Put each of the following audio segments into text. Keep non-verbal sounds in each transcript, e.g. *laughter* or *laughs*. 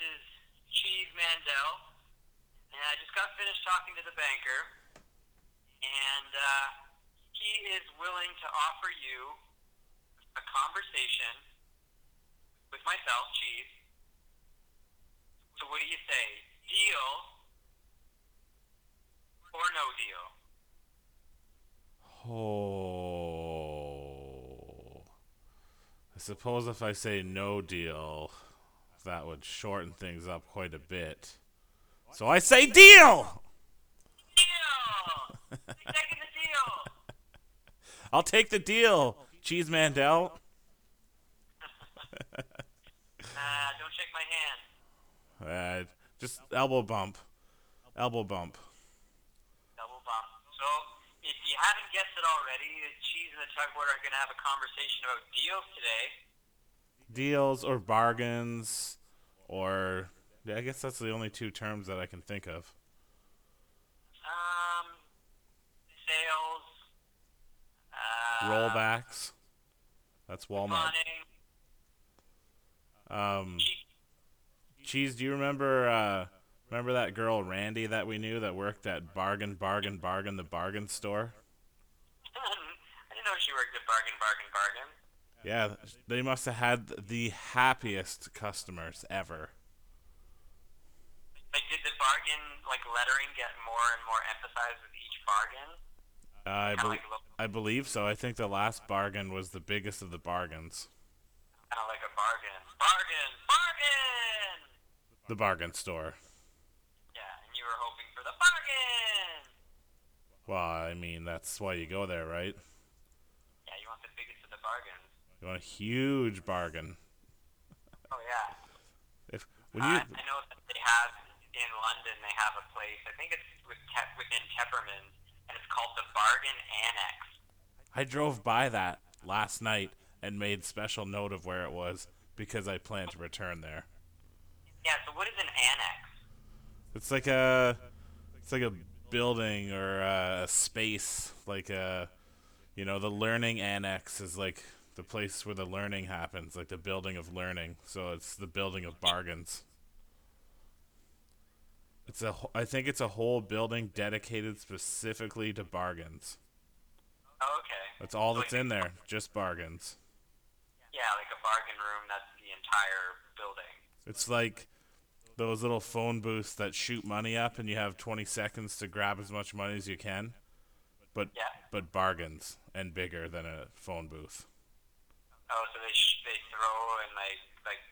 is Cheese Mandel, and I just got finished talking to the banker, and uh, he is willing to offer you a conversation with myself, Cheese. So what do you say? Deal or no deal? Oh. I suppose if I say no deal, that would shorten things up quite a bit. So I say deal! Deal! He's taking the deal! I'll take the deal, Cheese Mandel. *laughs* Uh, don't shake my hand. Uh, just elbow bump. Elbow bump. Double bump. So, if you haven't guessed it already, Cheese and the Tugboat are going to have a conversation about deals today. Deals or bargains, or. I guess that's the only two terms that I can think of. Um, sales. Uh, Rollbacks. That's Walmart. Um, Cheese- Cheese, do you remember uh, remember that girl Randy that we knew that worked at Bargain Bargain Bargain the bargain store? I didn't know she worked at Bargain, Bargain, Bargain. Yeah, they must have had the happiest customers ever. Like, did the bargain, like, lettering get more and more emphasized with each bargain? Uh, I, bel like, I believe so. I think the last bargain was the biggest of the bargains. kind of like a bargain. Bargain! Bargain! The bargain store. Yeah, and you were hoping for the bargain! Well, I mean, that's why you go there, right? Yeah, you want the biggest of the bargains. You want a huge bargain. Oh, yeah. If when Uh, I know that they have in London. They have a place. I think it's with Te- within Tepperman, and it's called the Bargain Annex. I drove by that last night and made special note of where it was because I plan to return there. Yeah. So what is an annex? It's like a, it's like a building or a space, like a, you know, the learning annex is like the place where the learning happens, like the building of learning. So it's the building of bargains. It's a, I think it's a whole building dedicated specifically to bargains. Oh, okay. That's all So that's like- in there, just bargains. Yeah, like a bargain room. That's the entire building. It's like those little phone booths that shoot money up, and you have 20 seconds to grab as much money as you can, but Yeah. but bargains and bigger than a phone booth. They sh- they throw and like like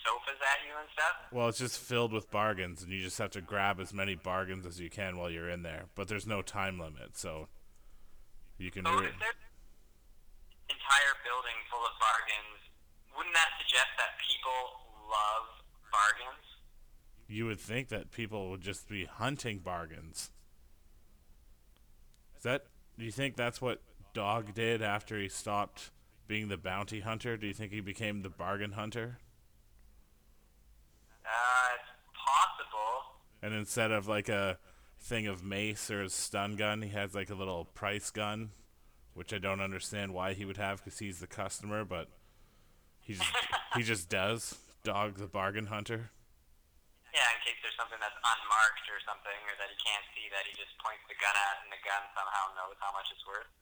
sofas at you and stuff. Well, it's just filled with bargains, and you just have to grab as many bargains as you can while you're in there. But there's no time limit, so you can. So Re- if there's an entire building full of bargains, wouldn't that suggest that people love bargains? you would think that people would just be hunting bargains. Is that? Do you think that's what Dog did after he stopped being the bounty hunter? Do you think he became the bargain hunter? Uh, it's possible. And instead of like a thing of mace or a stun gun, he has like a little price gun, which I don't understand why he would have because he's the customer, but he just, he *laughs* just does. Dog the bargain hunter. Yeah, in case there's something that's unmarked or something, or that he can't see, that he just points the gun at, and the gun somehow knows how much it's worth.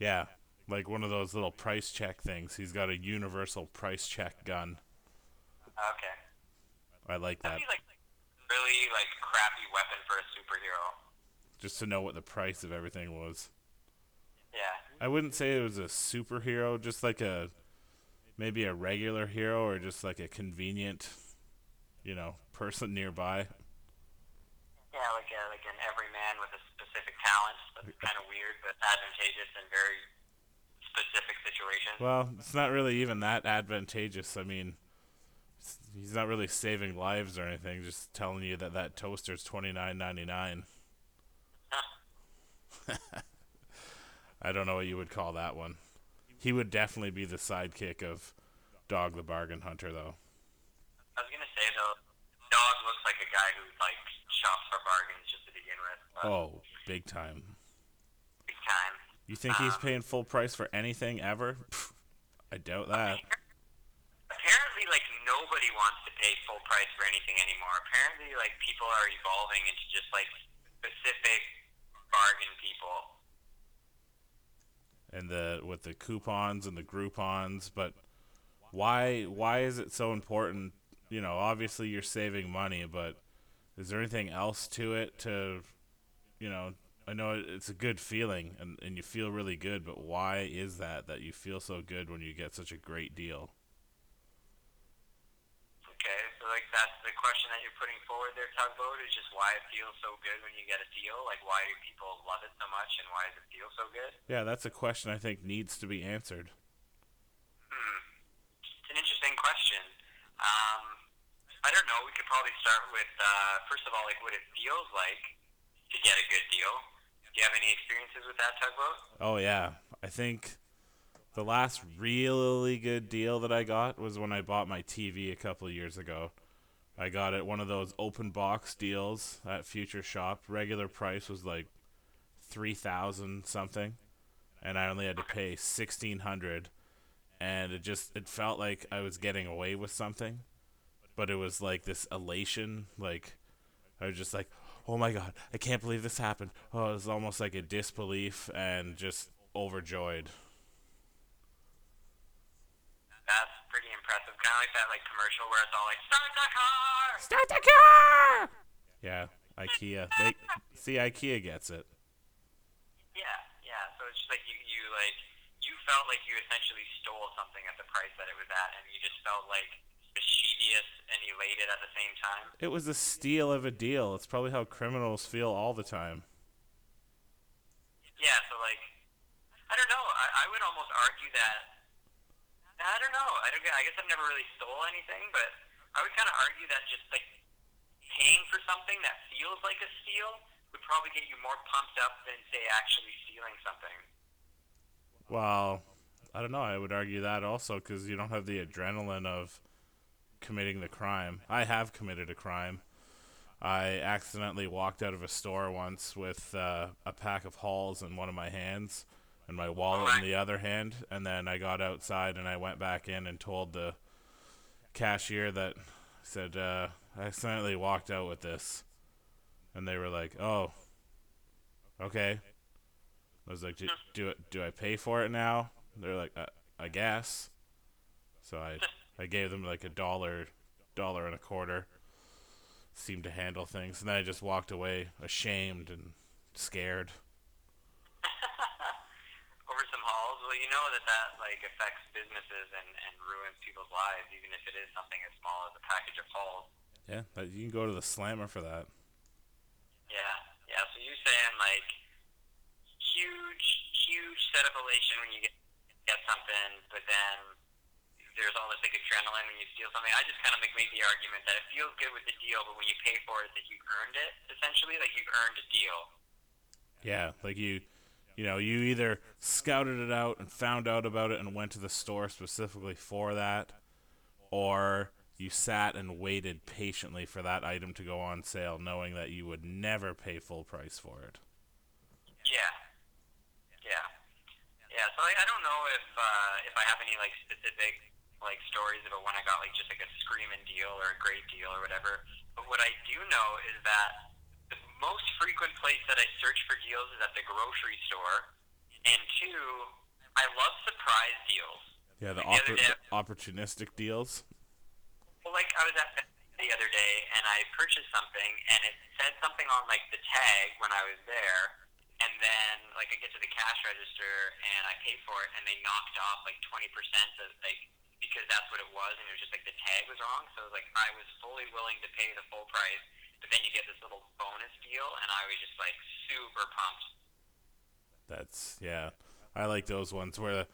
Yeah, like one of those little price check things. He's got a universal price check gun. Okay. I like that. That'd be like really like crappy weapon for a superhero. Just to know what the price of everything was. Yeah. I wouldn't say it was a superhero, just like a maybe a regular hero or just like a convenient, you know, person nearby. Yeah, like a, like an everyman with a specific talent. That's kind of weird, but advantageous and very specific situations. Well, it's not really even that advantageous. I mean, he's not really saving lives or anything. Just telling you that that toaster's twenty nine ninety nine. *laughs* I don't know what you would call that one. He would definitely be the sidekick of Dog the Bargain Hunter, though. I was gonna say though, dog looks like a guy who like shops for bargains just to begin with. But Oh, big time. You think he's Um, paying full price for anything ever? Pff, I doubt that. Apparently, like nobody nobody wants to pay full price for anything anymore. Apparently, like people are evolving into just like specific bargain people. And the with the coupons and the Groupons, but why why is it so important? You know, obviously you're saving money, but is there anything else to it to, you know, I know it's a good feeling and, and you feel really good, but why is that that you feel so good when you get such a great deal? Okay, so like that's the question that you're putting forward there, Tugboat, is just why it feels so good when you get a deal. Like why do people love it so much and why does it feel so good? Yeah, that's a question I think needs to be answered. Hmm. It's an interesting question. Um, I don't know. We could probably start with uh, first of all, like what it feels like to get a good deal. Do you have any experiences with that tugboat? Oh yeah, I think the last really good deal that I got was when I bought my TV a couple of years ago. I got it one of those open box deals at Future Shop. Regular price was like three thousand something, and I only had to pay sixteen hundred. And it just it felt like I was getting away with something but it was like this elation. Like I was just like, oh my god, I can't believe this happened. Oh, it was almost like a disbelief and just overjoyed. That's pretty impressive. Kind of like that like commercial where it's all like, "Start the car! Start the car!" Yeah, IKEA. They see IKEA gets it. Yeah, yeah. So it's just like you, you like you felt like you essentially stole something at the price that it was at, and you just felt like and elated at the same time. It was a steal of a deal. It's probably how criminals feel all the time. Yeah, so like, I don't know. I, I would almost argue that. I don't know. I don't. I guess I've never really stole anything, but I would kind of argue that just like paying for something that feels like a steal would probably get you more pumped up than say actually stealing something. Well, I don't know. I would argue that also because you don't have the adrenaline of committing the crime. I have committed a crime. I accidentally walked out of a store once with uh, a pack of Halls in one of my hands and my wallet in the other hand, and then I got outside and I went back in and told the cashier that said uh, I accidentally walked out with this, and they were like, "Oh, okay." I was like, "Do, do it? Do I pay for it now?" They're like, uh, "I guess." So I I gave them like a dollar, dollar and a quarter. Seemed to handle things, and then I just walked away, ashamed and scared. *laughs* Over some halls, well, you know that that like affects businesses and and ruins people's lives, even if it is something as small as a package of halls. Yeah, but you can go to the slammer for that. Yeah, yeah. So you're saying like huge, huge set of elation when you get get something, but then there's all this like adrenaline when you steal something. I just kind of like make the argument that it feels good with the deal, but when you pay for it, that you've earned it. Essentially, like you've earned a deal. Yeah, like you, you know, you either scouted it out and found out about it and went to the store specifically for that, or you sat and waited patiently for that item to go on sale, knowing that you would never pay full price for it. Yeah, yeah, yeah. So I, I don't know if uh, if I have any like specific like stories about when I got like just like a screaming deal or a great deal or whatever. But what I do know is that the most frequent place that I search for deals is at the grocery store, and two, I love surprise deals. Yeah, the, Like oppor- day, the opportunistic deals. well, like I was at the the other day and I purchased something and it said something on like the tag when I was there. And then, like, I get to the cash register and I pay for it, and they knocked off like twenty percent of like because that's what it was, and it was just like the tag was wrong. So it was like I was fully willing to pay the full price, but then you get this little bonus deal, and I was just like super pumped. That's yeah. I like those ones where,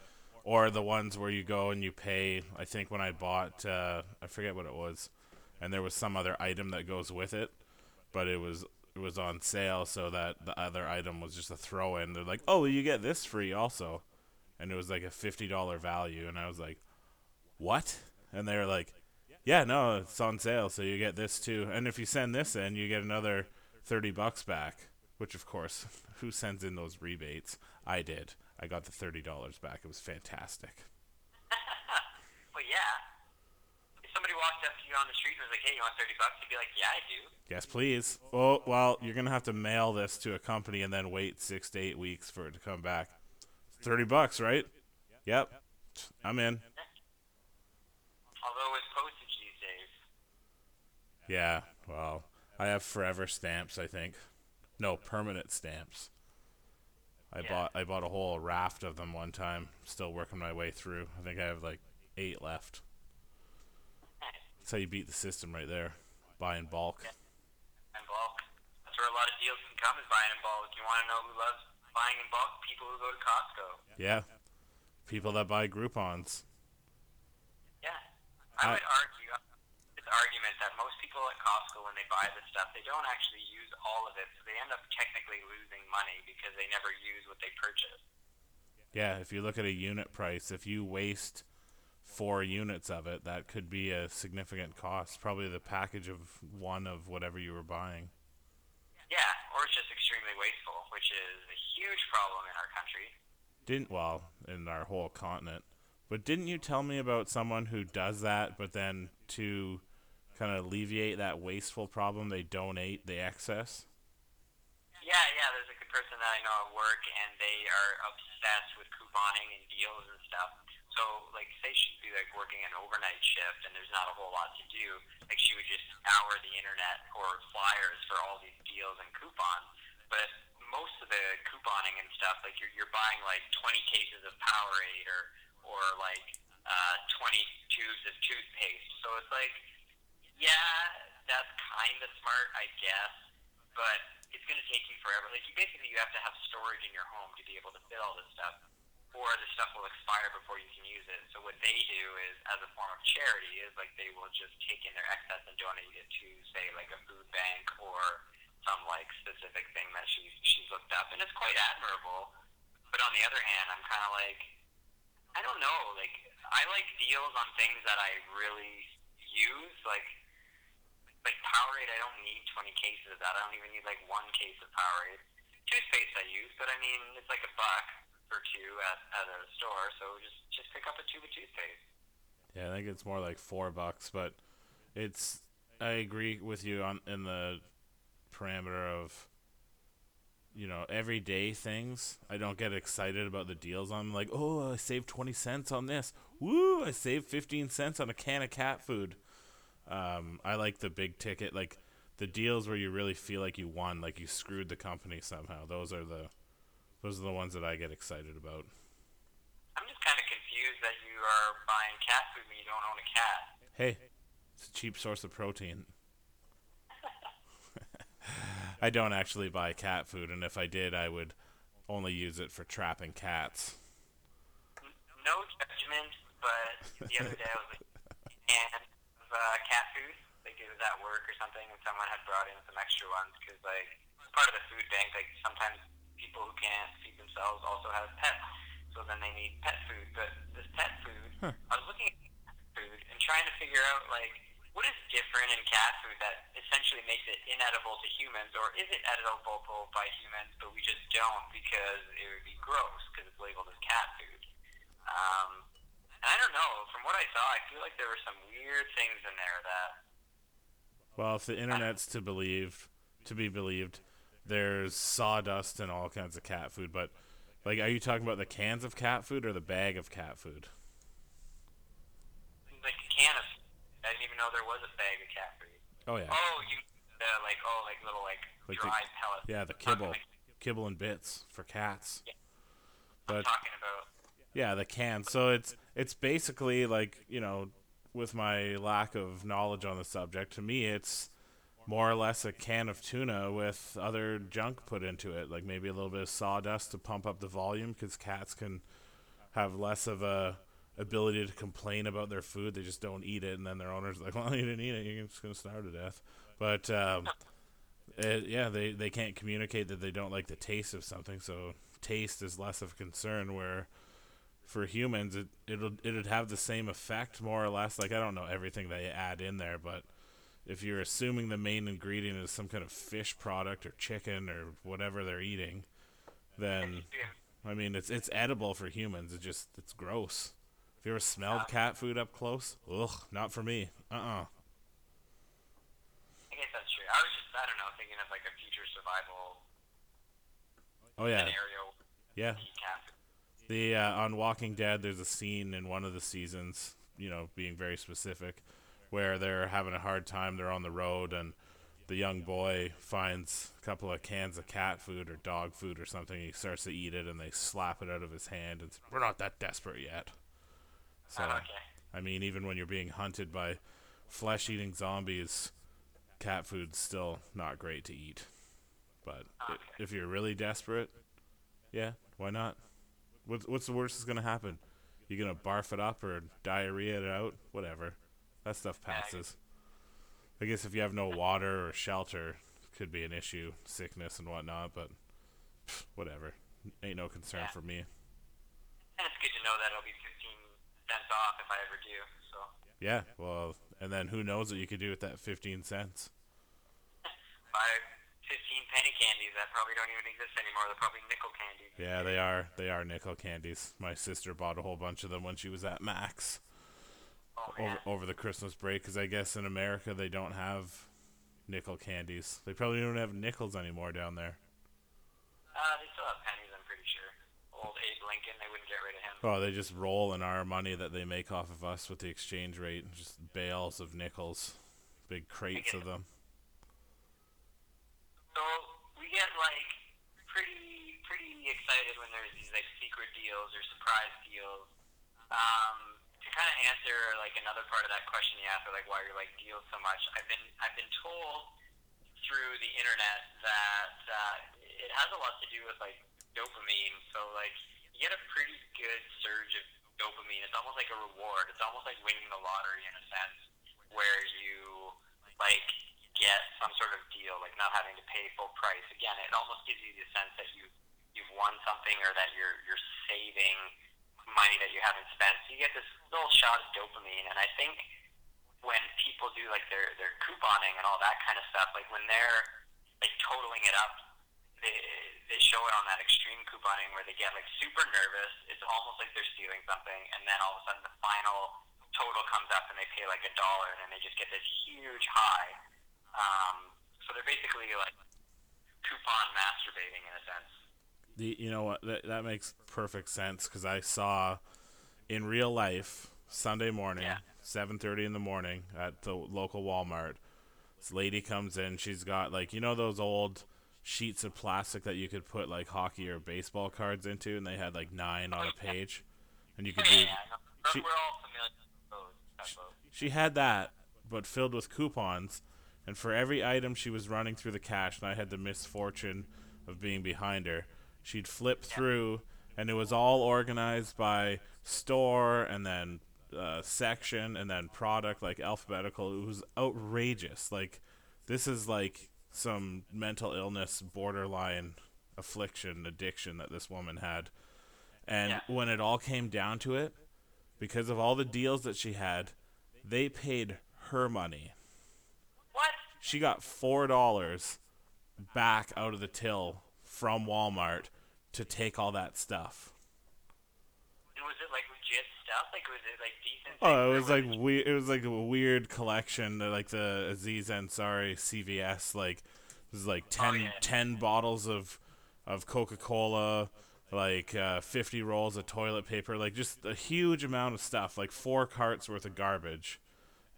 or the ones where you go and you pay. I think when I bought, uh, I forget what it was, and there was some other item that goes with it, but it was it was on sale, so that the other item was just a throw in. They're like, oh, you get this free also, and it was like a fifty dollar value, and I was like, what? And they were like, yeah, no, it's on sale, so you get this too, and if you send this in, you get another thirty bucks back. Which of course, *laughs* who sends in those rebates? I did. I got the thirty dollars back. It was fantastic. *laughs* well, yeah. If somebody walked up to you on the street and was like, "Hey, you want thirty bucks?" You'd be like, "Yeah, I do." Yes, please. Oh, well, you're gonna have to mail this to a company and then wait six to eight weeks for it to come back. Thirty bucks, right? Yep. I'm in. Although with postage these days, Yeah. Well, I have forever stamps. I think. No permanent stamps. I Yeah. bought I bought a whole raft of them one time. Still working my way through. I think I have like eight left. That's how you beat the system right there. Buy in bulk. in bulk. That's where a lot of deals can come is buying in bulk. You want to know who loves buying in bulk? People who go to Costco. Yeah. People that buy Groupons. Yeah. I I- would argue argument that most people at Costco, when they buy this stuff, they don't actually use all of it, so they end up technically losing money because they never use what they purchase. Yeah, if you look at a unit price, if you waste four units of it, that could be a significant cost. Probably the package of one of whatever you were buying. Yeah, or it's just extremely wasteful, which is a huge problem in our country. Didn't well in our whole continent. But didn't you tell me about someone who does that, but then to kind of alleviate that wasteful problem, they donate the excess? Yeah, yeah, there's a good person that I know at work, and they are obsessed with couponing and deals and stuff. So, like, say she'd be like working an overnight shift, and there's not a whole lot to do. Like, she would just scour the internet for flyers for all these deals and coupons. But most of the couponing and stuff, like, you're you're buying like 20 cases of Powerade or or like uh, 20 tubes of toothpaste. So it's like, yeah, that's kind of smart, I guess, but it's going to take you forever. Like you basically you have to have storage in your home to be able to fit all this stuff, or the stuff will expire before you can use it. So what they do is, as a form of charity, is like they will just take in their excess and donate it to, say, like a food bank or some like specific thing that she's she's looked up, and it's quite admirable. But on the other hand, I'm kind of like, I don't know, like I like deals on things that I really use, like like Powerade, I don't need 20 cases of that. I don't even need like one case of Powerade. Toothpaste I use, but I mean it's like a buck or two at, at a store, so just just pick up a tube of toothpaste. Yeah, I think it's more like four bucks, but it's. I agree with you on in the parameter of, you know, everyday things. I don't get excited about the deals. I'm like, oh, I saved twenty cents on this. Woo! I saved fifteen cents on a can of cat food. Um, I like the big ticket, like the deals where you really feel like you won, like you screwed the company somehow. Those are the, those are the ones that I get excited about. I'm just kind of confused that you are buying cat food when you don't own a cat. Hey, it's a cheap source of protein. *laughs* I don't actually buy cat food, and if I did, I would only use it for trapping cats. No judgment, but the other day I was like, *laughs* and uh, cat food. Like it was at work or something, and someone had brought in some extra ones because like part of the food bank, like sometimes people who can't feed themselves also have pets, so then they need pet food. But this pet food, Huh. I was looking at food and trying to figure out like what is different in cat food that essentially makes it inedible to humans, or is it edible by humans, but we just don't because it would be gross because it's labeled as cat food. Um, I don't know. From what I saw, I feel like there were some weird things in there that. Well, if the internet's to believe, to be believed, there's sawdust and all kinds of cat food. But, like, are you talking about the cans of cat food or the bag of cat food? like a can of. I didn't even know there was a bag of cat food. Oh yeah, Oh, you the like oh like little like, Like the- dry pellets. yeah, the kibble, like- kibble and bits for cats. I'm But talking about. Yeah, the can. So it's it's basically like you know, with my lack of knowledge on the subject, to me it's more or less a can of tuna with other junk put into it, like maybe a little bit of sawdust to pump up the volume, because cats can have less of a ability to complain about their food. They just don't eat it, and then their owner's like, *laughs* "Well, you didn't eat it. You're just gonna starve to death." But um, it, yeah, they they can't communicate that they don't like the taste of something, so taste is less of a concern. Where for humans, it it'll it'd have the same effect more or less. Like I don't know everything they add in there, but if you're assuming the main ingredient is some kind of fish product or chicken or whatever they're eating, then I mean it's it's edible for humans. It just it's gross. If you ever smelled cat food up close? Ugh, not for me. Uh-uh. I guess that's true. I was just, I don't know, thinking of like a future survival Oh yeah, scenario. yeah. Eat cat food. The uh, on Walking Dead, there's a scene in one of the seasons, you know, being very specific, where they're having a hard time. They're on the road, and the young boy finds a couple of cans of cat food or dog food or something. He starts to eat it, and they slap it out of his hand. And say, we're not that desperate yet. So, Oh, okay. I mean, even when you're being hunted by flesh-eating zombies, cat food's still not great to eat. But Okay. if you're really desperate, yeah, why not? What's what's the worst that's gonna happen? You're gonna barf it up or diarrhea it out? Whatever. That stuff passes. I guess if you have no water or shelter, it could be an issue, sickness and whatnot. But pff, whatever, ain't no concern Yeah. for me. And it's good to know that it'll be 15 cents off if I ever do. So Yeah, well, and then who knows what you could do with that 15 cents? *laughs* buy 15 penny candies that probably don't even exist anymore. They're probably nickel candies. Yeah, they are. They are nickel candies. My sister bought a whole bunch of them when she was at Max Oh over, over the Christmas break. Because I guess in America they don't have nickel candies. They probably don't have nickels anymore down there. Uh, they still have pennies, I'm pretty sure. Old Abe Lincoln, they wouldn't get rid of him. Oh, they just roll in our money that they make off of us with the exchange rate. Just bales of nickels, big crates of them. So we get like pretty pretty excited when there's these like secret deals or surprise deals. Um, to kind of answer like another part of that question you asked, or like why you like deals so much, I've been I've been told through the internet that uh, it has a lot to do with like dopamine. So like you get a pretty good surge of dopamine. It's almost like a reward. It's almost like winning the lottery in a sense, where you like get some sort of deal, like not having to pay full price. Again, it almost gives you the sense that you you've won something or that you're you're saving money that you haven't spent. So you get this little shot of dopamine, and I think when people do like their their couponing and all that kind of stuff, like when they're like totaling it up, they they show it on that extreme couponing where they get like super nervous. It's almost like they're stealing something, and then all of a sudden the final total comes up and they pay like a dollar, and then they just get this huge high. Um, so they're basically like coupon masturbating in a sense. The, you know what? That, that makes perfect sense because I saw in real life Sunday morning, Yeah. 7:30 in the morning at the local Walmart. This lady comes in. She's got like you know those old sheets of plastic that you could put like hockey or baseball cards into, and they had like nine on a page, and you could do. Yeah, we're, she- all familiar with those. She had that, but filled with coupons. And for every item she was running through the cash, and I had the misfortune of being behind her, she'd flip through, and it was all organized by store and then uh, section and then product, like alphabetical. It was outrageous. Like, this is like some mental illness, borderline affliction, addiction that this woman had. And Yeah. when it all came down to it, because of all the deals that she had, they paid her money. She got four dollars back out of the till from Walmart to take all that stuff. And was it like legit stuff? Like was it like decent? Oh, it was like we it was like a weird collection, like the Aziz Ansari CVS. Like it was like 10, Oh, yeah. 10 bottles of of Coca Cola, like uh, fifty rolls of toilet paper, like just a huge amount of stuff, like four carts worth of garbage,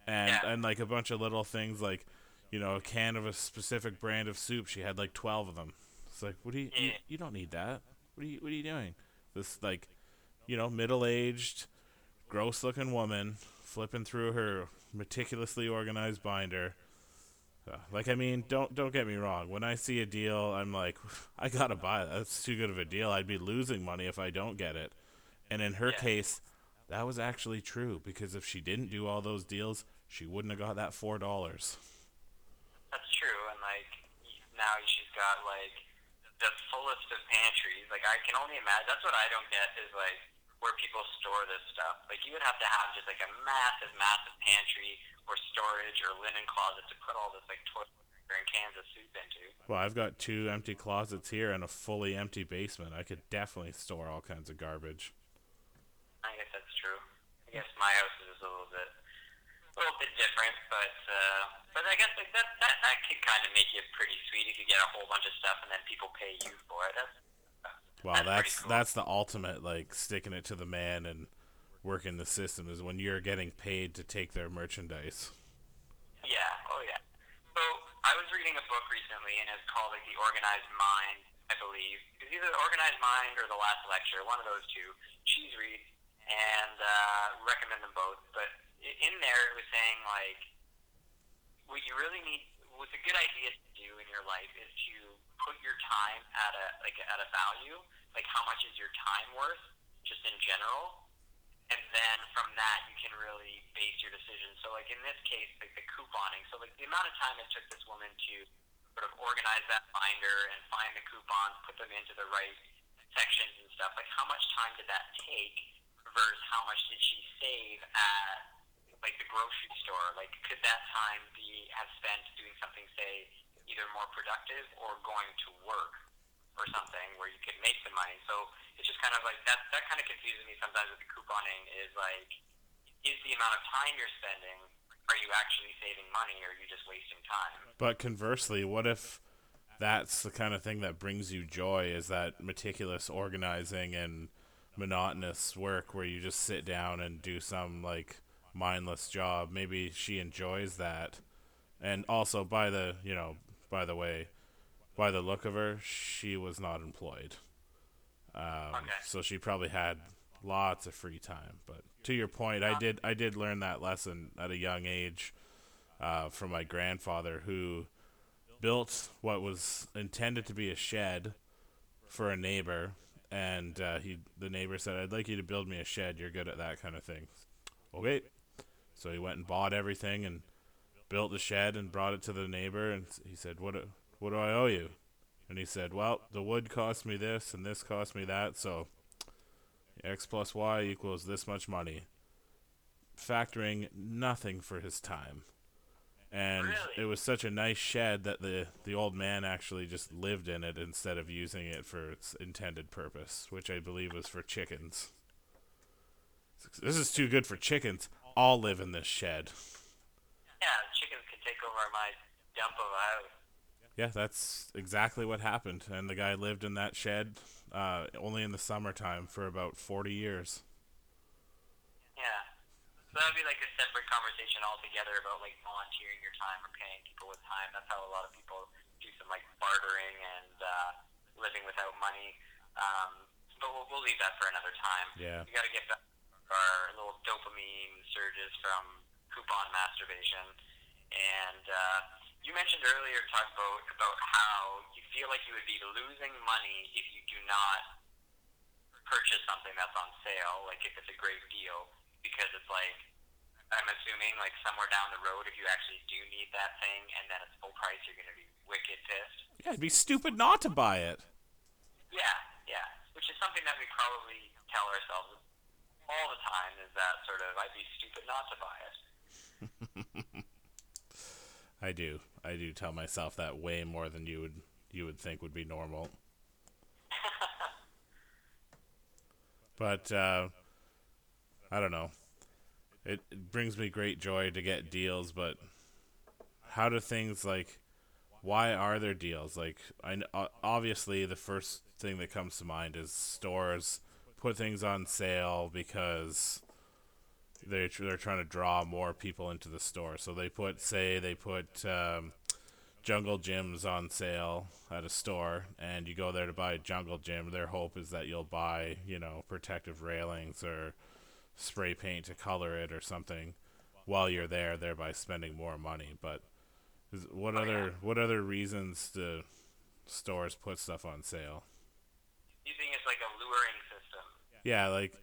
and Yeah. and like a bunch of little things like. You know, a can of a specific brand of soup. She had like twelve of them. It's like, what do you, you? You don't need that. What are you? What are you doing? This like, you know, middle-aged, gross-looking woman flipping through her meticulously organized binder. Uh, like, I mean, don't don't get me wrong. When I see a deal, I'm like, I gotta buy that. That's too good of a deal. I'd be losing money if I don't get it. And in her Yeah. case, that was actually true because if she didn't do all those deals, she wouldn't have got that four dollars. That's true, and like now she's got like the fullest of pantries. Like I can only imagine. That's what I don't get is like where people store this stuff. Like you would have to have just like a massive, massive pantry or storage or linen closet to put all this like toilet paper and cans of soup into. Well, I've got two empty closets here and a fully empty basement. I could definitely store all kinds of garbage. I guess that's true. I guess my house is a little bit, a little bit different, but uh, but I guess like that that that could kind of make it pretty sweet if you get a whole bunch of stuff and then people pay you for it. That's Well, That's that's pretty that's, the ultimate like sticking it to the man and working the system is when you're getting paid to take their merchandise. Yeah, oh yeah. So I was reading a book recently, and it's called like The Organized Mind, I believe. It's either The Organized Mind or The Last Lecture, one of those two. Cheese read, and uh, recommend them both. But in there, it was saying like, what you really need, what's a good idea to do in your life is to put your time at a like at a value. Like how much is your time worth, just in general, and then from that you can really base your decision. So like in this case, like the couponing. So like the amount of time it took this woman to sort of organize that binder and find the coupons, put them into the right sections and stuff. Like how much time did that take versus how much did she save at like the grocery store? Like could that time be have spent doing something say either more productive or going to work or something where you could make the money. So it's just kind of like that. That kind of confuses me sometimes with the couponing. Is like, is the amount of time you're spending? Are you actually saving money, or are you just wasting time? But conversely, what if that's the kind of thing that brings you joy is that meticulous organizing and monotonous work where you just sit down and do some like mindless job. Maybe she enjoys that. And also by the, you know, by the way, by the look of her, she was not employed. Um, Okay. so she probably had lots of free time. But to your point, I did I did learn that lesson at a young age uh, from my grandfather who built what was intended to be a shed for a neighbor, and uh, he the neighbor said, "I'd like you to build me a shed. You're good at that kind of thing." Okay, so he went and bought everything and built the shed and brought it to the neighbor, and he said, "What do, what do I owe you?" And he said, "Well, the wood cost me this, and this cost me that, so X plus Y equals this much money." Factoring nothing for his time and Really? it was such a nice shed that the the old man actually just lived in it instead of using it for its intended purpose, which I believe was for chickens. This is too good for chickens. I'll live in this shed. Yeah, chickens could take over my dump of a house. Yeah, that's exactly what happened. And the guy lived in that shed uh, only in the summertime for about 40 years. Yeah. So that would be like a separate conversation altogether about like volunteering your time or paying people with time. That's how a lot of people do some like bartering and uh, living without money. Um, but we'll, we'll leave that for another time. Yeah. We got to get back our little dopamine surges from coupon masturbation. And uh, you mentioned earlier, talk about about how you feel like you would be losing money if you do not purchase something that's on sale, like if it's a great deal, because it's like I'm assuming like somewhere down the road, if you actually do need that thing and then it's full price, you're gonna be wicked pissed. Yeah, it'd be stupid not to buy it. Yeah, yeah. Which is something that we probably tell ourselves all the time is that sort of I'd be stupid not to buy it. *laughs* I do. I do tell myself that way more than you would you would think would be normal. *laughs* but uh, I don't know. It, it brings me great joy to get deals, but how do things like why are there deals? Like I obviously the first thing that comes to mind is stores put things on sale because they're they're trying to draw more people into the store. So they put say they put um, jungle gyms on sale at a store, and you go there to buy a jungle gym. Their hope is that you'll buy you know protective railings or spray paint to color it or something while you're there, thereby spending more money. But what other what other reasons do stores put stuff on sale? You think it's like a luring? Yeah, like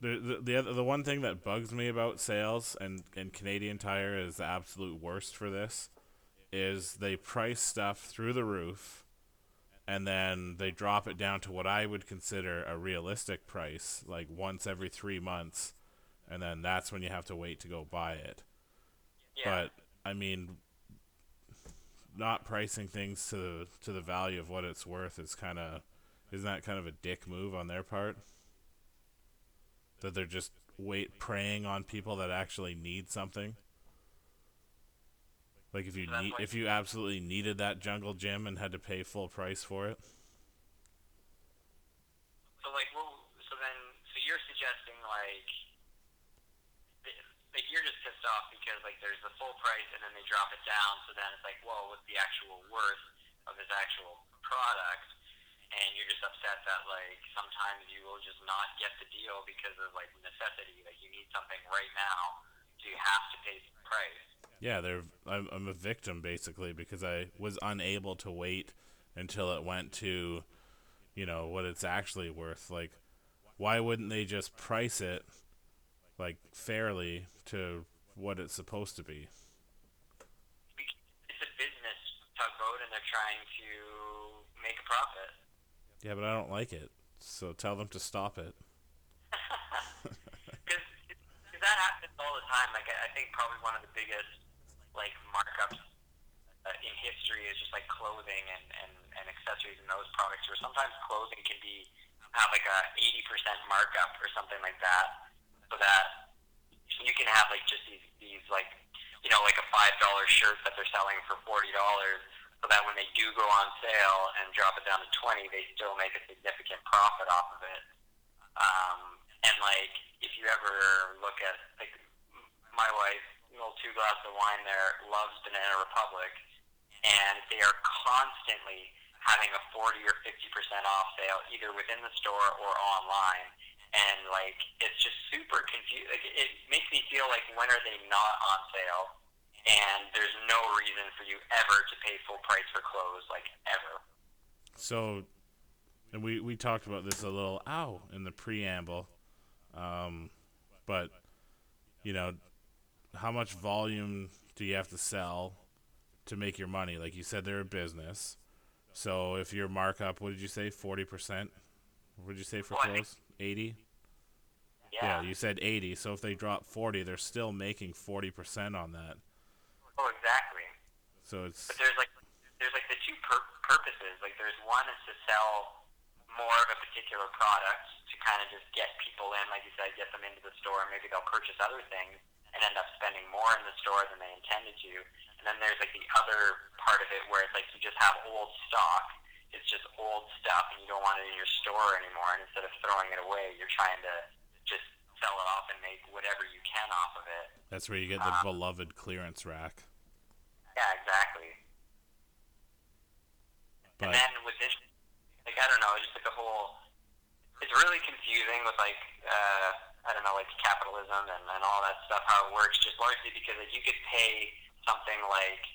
the the the, the one thing that bugs me about sales and and Canadian Tire is the absolute worst for this is they price stuff through the roof and then they drop it down to what I would consider a realistic price like once every 3 months and then that's when you have to wait to go buy it. Yeah. But I mean not pricing things to to the value of what it's worth is kind of isn't that kind of a dick move on their part? That they're just wait preying on people that actually need something. Like if you need, if you absolutely needed that jungle gym and had to pay full price for it. So like, well, so then, so you're suggesting like, like you're just pissed off because like there's the full price and then they drop it down. So then it's like, well, what's the actual worth of this actual product? And you're just upset that like sometimes you will just not get the deal because of like necessity. Like you need something right now, so you have to pay the price. Yeah, they're. I'm, I'm a victim basically because I was unable to wait until it went to, you know, what it's actually worth. Like, why wouldn't they just price it, like fairly to what it's supposed to be? It's a business tugboat, and they're trying to make a profit. Yeah, but I don't like it. So tell them to stop it. *laughs* Because that happens all the time. Like I think probably one of the biggest like markups uh, in history is just like clothing and, and, and accessories and those products. Where sometimes clothing can be have like a eighty percent markup or something like that, so that you can have like just these these like you know like a five dollar shirt that they're selling for forty dollars. So that when they do go on sale and drop it down to twenty, they still make a significant profit off of it. Um, and like, if you ever look at like my wife, little two glasses of wine there, loves Banana Republic, and they are constantly having a forty or fifty percent off sale, either within the store or online. And like, it's just super confusing. Like, it makes me feel like when are they not on sale? And there's no reason for you ever to pay full price for clothes, like ever. So, and we we talked about this a little, ow, in the preamble. Um, but you know, how much volume do you have to sell to make your money? Like you said, they're a business. So if your markup, what did you say, forty percent? What did you say for Well, clothes? Eighty. Yeah. Yeah. you said eighty. So if they drop forty, they're still making forty percent on that. Oh, exactly. So it's But there's like there's like the two pur- purposes. Like there's one is to sell more of a particular product to kind of just get people in, like you said, get them into the store, maybe they'll purchase other things and end up spending more in the store than they intended to. And then there's like the other part of it where it's like you just have old stock. It's just old stuff, and you don't want it in your store anymore. And instead of throwing it away, you're trying to just sell it off and make whatever you can off of it. that's where you get the um, beloved clearance rack. Yeah, exactly. But and then with this, like I don't know, it's just like a whole. It's really confusing with like uh, I don't know, like capitalism and, and all that stuff, how it works. Just largely because like, you could pay something like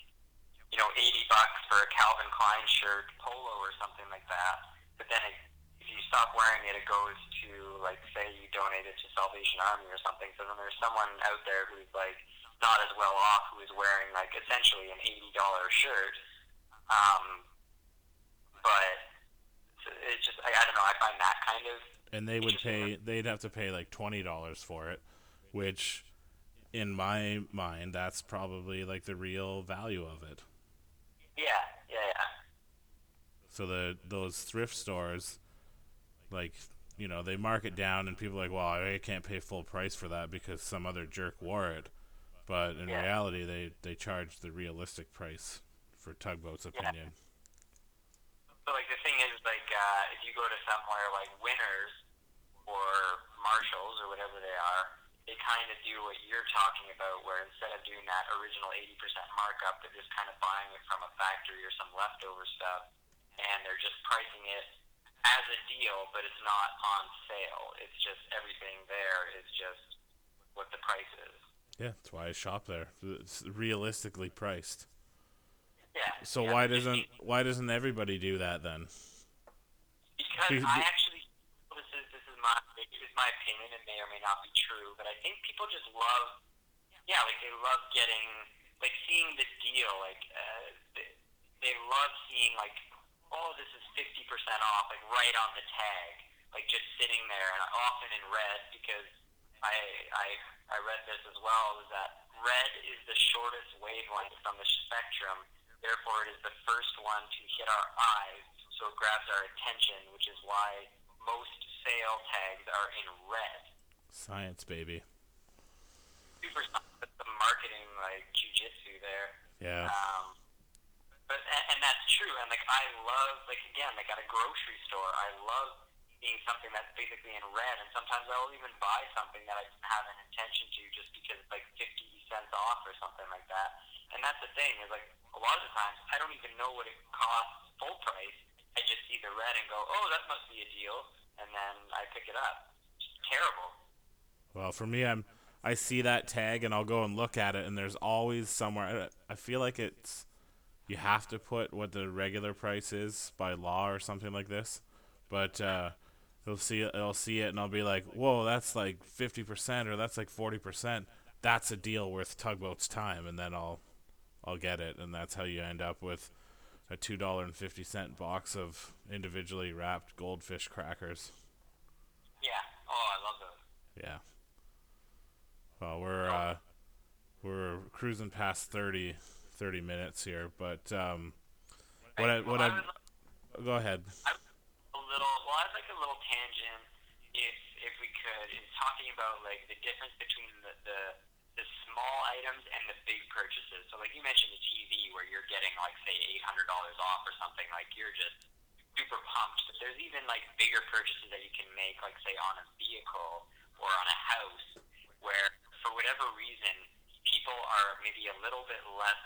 you know eighty bucks for a Calvin Klein shirt, polo or something like that. But then it, if you stop wearing it, it goes to like say you donate it to Salvation Army or something. So then there's someone out there who's like not as well off who is wearing like essentially an eighty dollar shirt. Um, but it's just I, I don't know. I find that kind of and they would pay they'd have to pay like twenty dollars for it which in my mind that's probably like the real value of it yeah, yeah, yeah. so the those thrift stores like you know they mark it down and people are like well i can't pay full price for that because some other jerk wore it but in Yeah. reality they they charge the realistic price for tugboat's opinion But like the thing is like uh, if you go to somewhere like Winners or Marshalls or whatever they are, they kind of do what you're talking about, where instead of doing that original 80% markup, they're just kind of buying it from a factory or some leftover stuff, and they're just pricing it as a deal, but it's not on sale. It's just everything there is just what the price is. Yeah that's why i shop there it's realistically priced Yeah. so yeah, why doesn't why doesn't everybody do that then Because Be- I actually, this is this is my this is my opinion. It may or may not be true, but I think people just love, yeah, like they love getting, like seeing the deal. Like uh, they, they love seeing like, oh, this is fifty percent off, like right on the tag, like just sitting there, and often in red because I I I read this as well. Is that red is the shortest wavelength from the spectrum. Therefore, it is the first one to hit our eyes, so it grabs our attention, which is why most sale tags are in red. Science, baby. Super the marketing like jujitsu there. Yeah. Um, but and, and that's true. And like I love like again like at a grocery store, I love seeing something that's basically in red. And sometimes I will even buy something that I didn't have an intention to just because it's like fifty cents off or something like that. And that's the thing is like a lot of the times I don't even know what it costs full price. I just see the red and go, oh, that must be a deal, and then I pick it up. It's terrible. Well, for me, I'm I see that tag and I'll go and look at it, and there's always somewhere. I feel like it's you have to put what the regular price is by law or something like this, but uh, they'll see it, they'll see it, and I'll be like, "Whoa, that's like fifty percent, or that's like forty percent. That's a deal worth tugboat's time," and then I'll I'll get it, and that's how you end up with a two dollar and fifty cent box of individually wrapped goldfish crackers. Yeah. Oh, I love those. Yeah. Well, we're uh, we're cruising past 30, 30 minutes here, but um, what I what well, I, I go ahead. I, little. Well, I'd like a little tangent, if if we could, in talking about like the difference between the the, the small items and the big purchases. So, like you mentioned the TV, where you're getting like say eight hundred dollars off or something. Like you're just super pumped. But there's even like bigger purchases that you can make, like say on a vehicle or on a house, where for whatever reason people are maybe a little bit less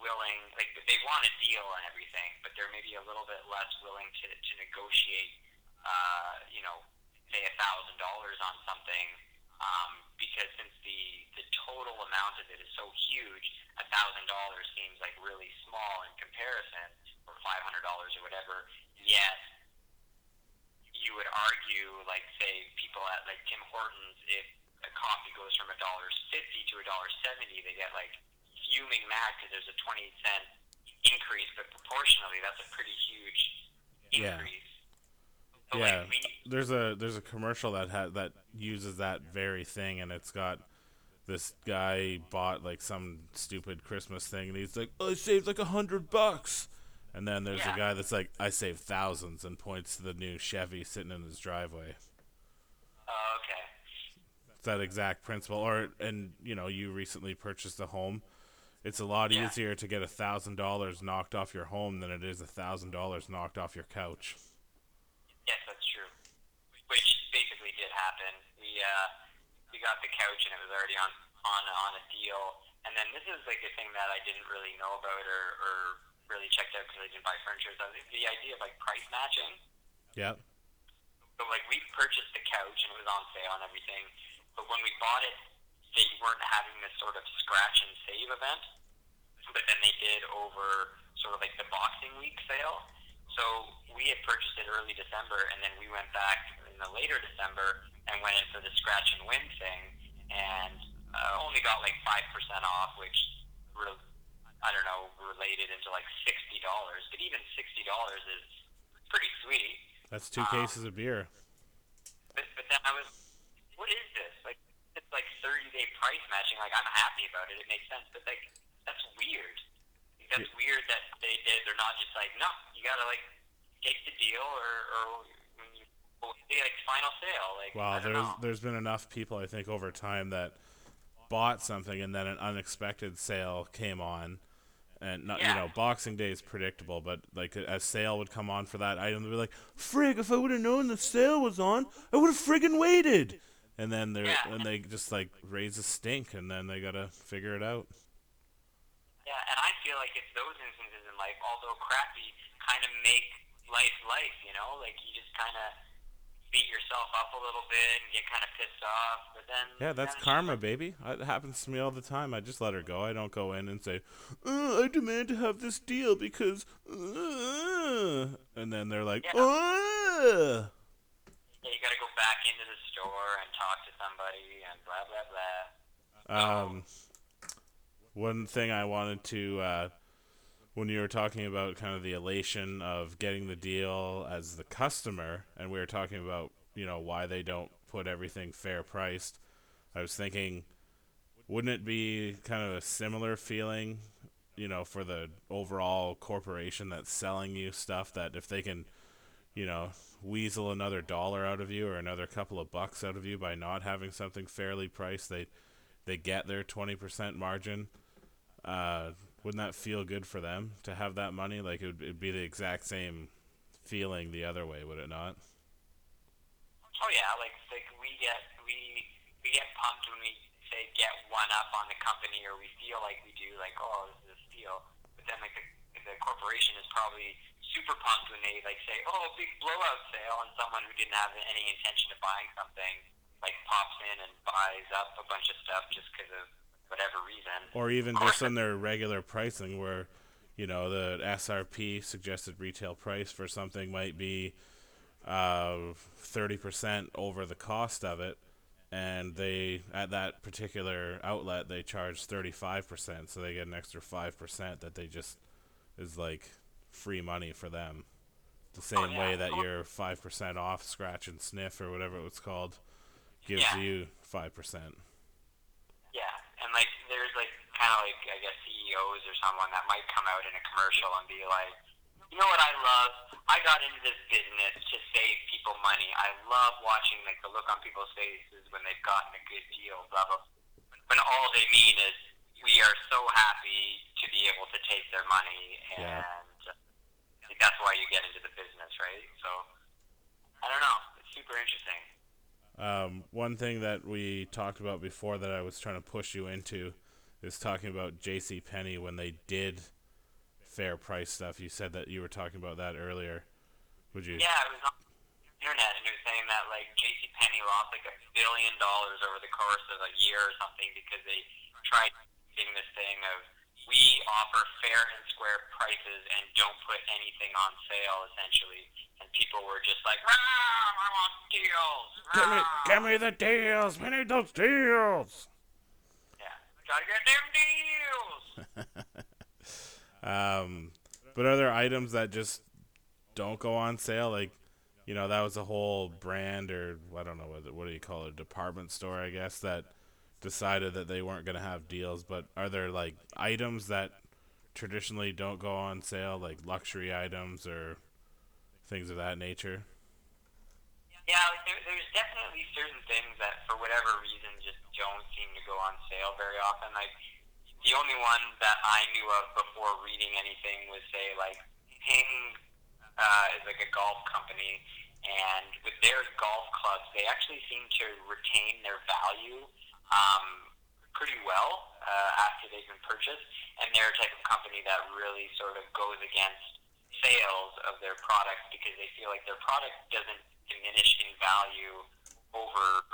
willing, like they want a deal and everything, but they're maybe a little bit less willing to, to negotiate, uh, you know, say a thousand dollars on something, um, because since the the total amount of it is so huge, a thousand dollars seems like really small in comparison, or five hundred dollars or whatever. Yet you would argue, like say people at like Tim Hortons, if a coffee goes from a dollar fifty to a dollar seventy, they get like fuming mad because there's a 20 cent increase, but proportionally, that's a pretty huge increase. Yeah. Yeah, like we, there's a there's a commercial that ha- that uses that very thing, and it's got this guy bought like some stupid Christmas thing, and he's like, "Oh, I saved like a hundred bucks," and then there's yeah. a guy that's like, "I saved thousands and points to the new Chevy sitting in his driveway. Oh, okay. It's that exact principle, or and you know, you recently purchased a home it's a lot yeah. easier to get a thousand dollars knocked off your home than it is a thousand dollars knocked off your couch. Yes, that's true. Which basically did happen. We uh, we got the couch and it was already on on on a deal. And then this is like a thing that I didn't really know about or, or really checked out because I didn't buy furniture. So the idea of like price matching. Yep. So like we purchased the couch and it was on sale and everything, but when we bought it they weren't having this sort of scratch and save event, but then they did over sort of like the Boxing Week sale. So we had purchased it early December, and then we went back in the later December and went in for the scratch and win thing, and uh, only got like five percent off, which re- I don't know related into like sixty dollars. But even sixty dollars is pretty sweet. That's two um, cases of beer. But, but then I was, what is this? Like it's like 30 day price matching. Like I'm happy about it. It makes sense, but like that's weird. That's yeah. weird that they did. They're not just like, no, you gotta like take the deal or or you like final sale. Like wow, there's know. there's been enough people I think over time that bought something and then an unexpected sale came on. And not, yeah. you know, Boxing Day is predictable, but like a, a sale would come on for that item. They'd be like, "Frig! If I would have known the sale was on, I would have friggin' waited." and then they yeah. and they just like raise a stink, and then they gotta figure it out. Yeah, and I feel like it's those instances in life, although crappy, kind of make life life. You know, like you just kind of beat yourself up a little bit and get kind of pissed off, but then yeah, that's karma, baby. It happens to me all the time. I just let her go. I don't go in and say, oh, "I demand to have this deal because," uh, and then they're like, yeah. "Uh." Yeah, you got to go back into the store and talk to somebody and blah blah blah. Um, one thing I wanted to, uh, when you were talking about kind of the elation of getting the deal as the customer, and we were talking about you know why they don't put everything fair priced, I was thinking, wouldn't it be kind of a similar feeling, you know, for the overall corporation that's selling you stuff that if they can you know, weasel another dollar out of you or another couple of bucks out of you by not having something fairly priced. They they get their twenty percent margin. Uh, wouldn't that feel good for them to have that money? Like it would it'd be the exact same feeling the other way, would it not? Oh yeah, like like we get we we get pumped when we say get one up on the company or we feel like we do like oh this is a steal, but then like the the corporation is probably super pumped when they like say oh big blowout sale and someone who didn't have any intention of buying something like pops in and buys up a bunch of stuff just because of whatever reason. Or even just on their regular pricing where you know the SRP suggested retail price for something might be uh, thirty percent over the cost of it, and they at that particular outlet they charge thirty five percent, so they get an extra five percent that they just is like free money for them. The same Oh, yeah. way that your five percent off scratch and sniff or whatever it was called gives Yeah. you five percent. And like there's like kind of like I guess CEOs or someone that might come out in a commercial and be like, you know what I love? I got into this business to save people money. I love watching like the look on people's faces when they've gotten a good deal. Blah blah. When all they mean is we are so happy to be able to take their money, and Yeah. I think that's why you get into the business, right? So I don't know. It's super interesting. Um, one thing that we talked about before that I was trying to push you into is talking about J.C. Penney when they did fair price stuff. You said that you were talking about that earlier. Would you? Yeah, it was on the internet, and it was saying that like J.C. Penney lost like a billion dollars over the course of a year or something because they tried doing this thing of we offer fair and square prices and don't put anything on sale, essentially. And people were just like, "Rah, I want deals. Give me, give me the deals. We need those deals. Yeah, gotta get them deals. *laughs* Um, but are there items that just don't go on sale? Like, you know, that was a whole brand or I don't know what what do you call it, a department store, I guess, that decided that they weren't going to have deals. But are there like items that traditionally don't go on sale, like luxury items or things of that nature? Yeah, like there, there's definitely certain things that, for whatever reason, just don't seem to go on sale very often. Like the only one that I knew of before reading anything was say like Ping uh, is like a golf company, and with their golf clubs, they actually seem to retain their value um, pretty well uh, after they've been purchased, and they're a type of company that really sort of goes against sales of their product because they feel like their product doesn't diminish in value over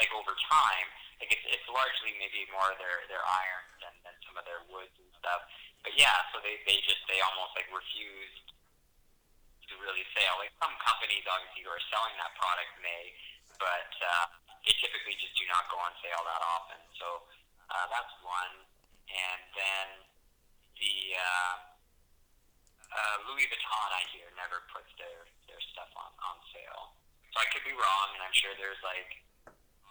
like over time. Like it's, it's largely maybe more their their iron than, than some of their woods and stuff. But yeah, so they they just they almost like refused to really sell. Like some companies obviously who are selling that product may, but uh, they typically just do not go on sale that often. So uh, that's one. And then the uh, uh, Louis Vuitton, I hear, never puts their their stuff on on sale. So I could be wrong, and I'm sure there's like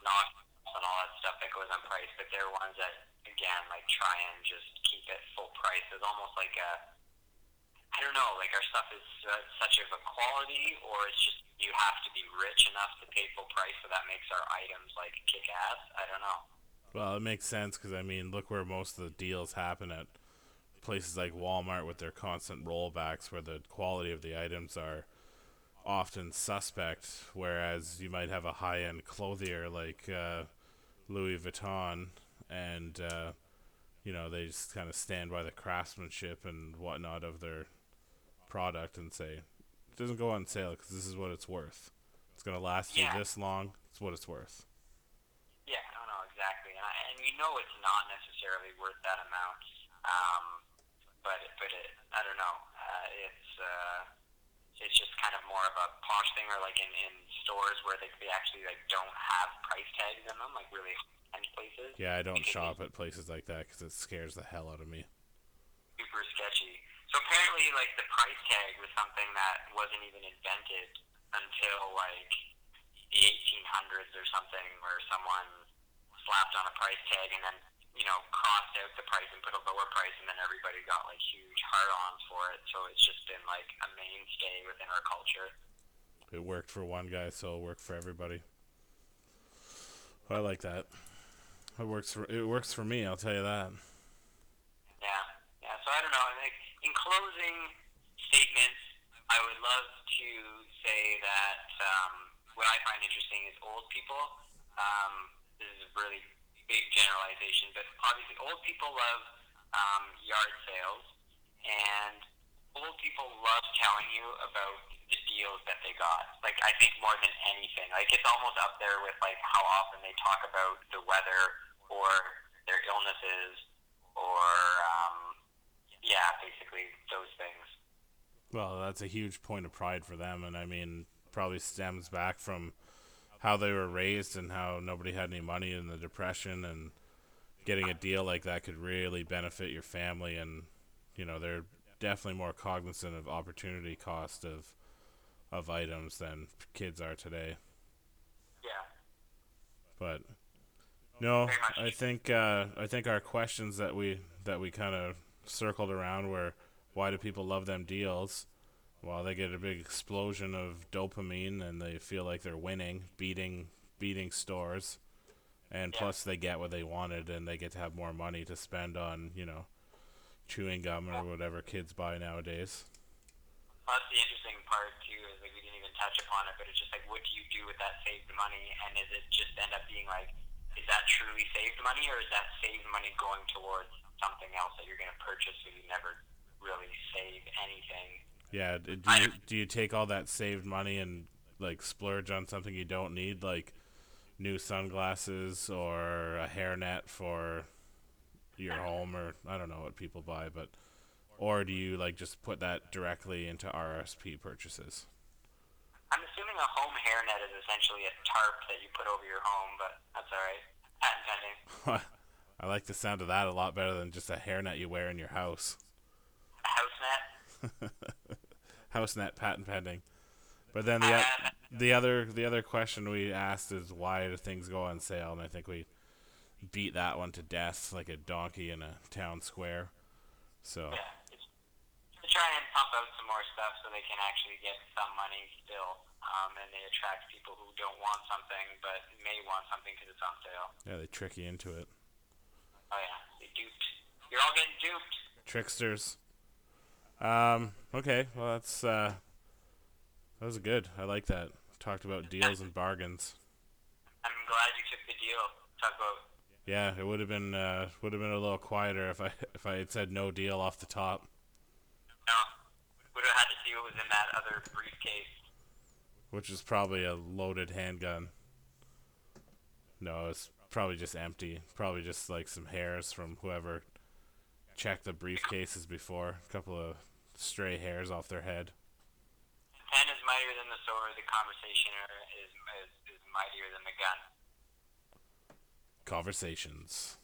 knock and all that stuff that goes on price, but they're ones that again like try and just keep it full price. It's almost like a I don't know, like our stuff is uh, such of a quality, or it's just you have to be rich enough to pay full price, so that makes our items like kick ass. I don't know. Well, it makes sense because I mean, look where most of the deals happen at places like Walmart with their constant rollbacks, where the quality of the items are often suspect. Whereas you might have a high-end clothier like uh, Louis Vuitton, and uh, you know they just kind of stand by the craftsmanship and whatnot of their product and say it doesn't go on sale because this is what it's worth. It's gonna last Yeah. you this long. It's what it's worth. Yeah, I don't know exactly, and, I, and we know it's not necessarily worth that amount. Um, but but it, I don't know. Uh, it's uh, it's just kind of more of a posh thing, or like in, in stores where they, they actually like don't have price tags in them, like really high-end places. Yeah, I don't shop at places like that because it scares the hell out of me. super sketchy. So apparently, like the price tag was something that wasn't even invented until like the 1800s or something, where someone slapped on a price tag and then you know crossed out the price and put a lower price, and then everybody got like huge hard-ons for it. So it's just been like a mainstay within our culture. it worked for one guy, so it'll work for everybody. I like that. It works for it works for me. I'll tell you that. Yeah, yeah. So I don't know. I Like in closing statements, I would love to say that um, what I find interesting is old people. Um, this is a really big generalization, but obviously old people love um, yard sales, and old people love telling you about the deals that they got. Like I think more than anything, like it's almost up there with like how often they talk about the weather or their illnesses or um, yeah, basically those things. Well, that's a huge point of pride for them, and I mean, probably stems back from how they were raised and how nobody had any money in the depression, and getting a deal like that could really benefit your family. And you know, they're definitely more cognizant of opportunity cost of of items than kids are today. Yeah. But no, I think uh, I think our questions that we that we kind of circled around where why do people love them deals? Well, they get a big explosion of dopamine and they feel like they're winning, beating beating stores, and Yeah. plus they get what they wanted and they get to have more money to spend on you know chewing gum or whatever kids buy nowadays. Well, that's the interesting part too. Is like we didn't even touch upon it, but it's just like, what do you do with that saved money? And is it just end up being like, is that truly saved money, or is that saved money going towards something else that you're going to purchase, so you never really save anything? Yeah, do you do you take all that saved money and like splurge on something you don't need, like new sunglasses or a hairnet for your home, or I don't know what people buy, but or do you like just put that directly into RSP purchases? I'm assuming a home hairnet is essentially a tarp that you put over your home, but that's all right. Patent pending. *laughs* I like the sound of that a lot better than just a hairnet you wear in your house. A house net. *laughs* House net patent pending. But then the o- the other the other question we asked is why do things go on sale? And I think we beat that one to death like a donkey in a town square. So Yeah. To try and pump out some more stuff so they can actually get some money still, um, and they attract people who don't want something but may want something because it's on sale. yeah, they trick you into it. Oh yeah, they duped. You're all getting duped. Tricksters. Um. Okay. Well, that's uh. That was good. I like that. Talked about deals and bargains. I'm glad you took the deal. Talk about Yeah, it would have been uh would have been a little quieter if I if I had said no deal off the top. no. Would have had to see what was in that other briefcase. which is probably a loaded handgun. No, it's probably just empty. Probably just like some hairs from whoever checked the briefcases before. A couple of stray hairs off their head. The pen is mightier than the sword. The conversation is, is, is mightier than the gun. Conversations.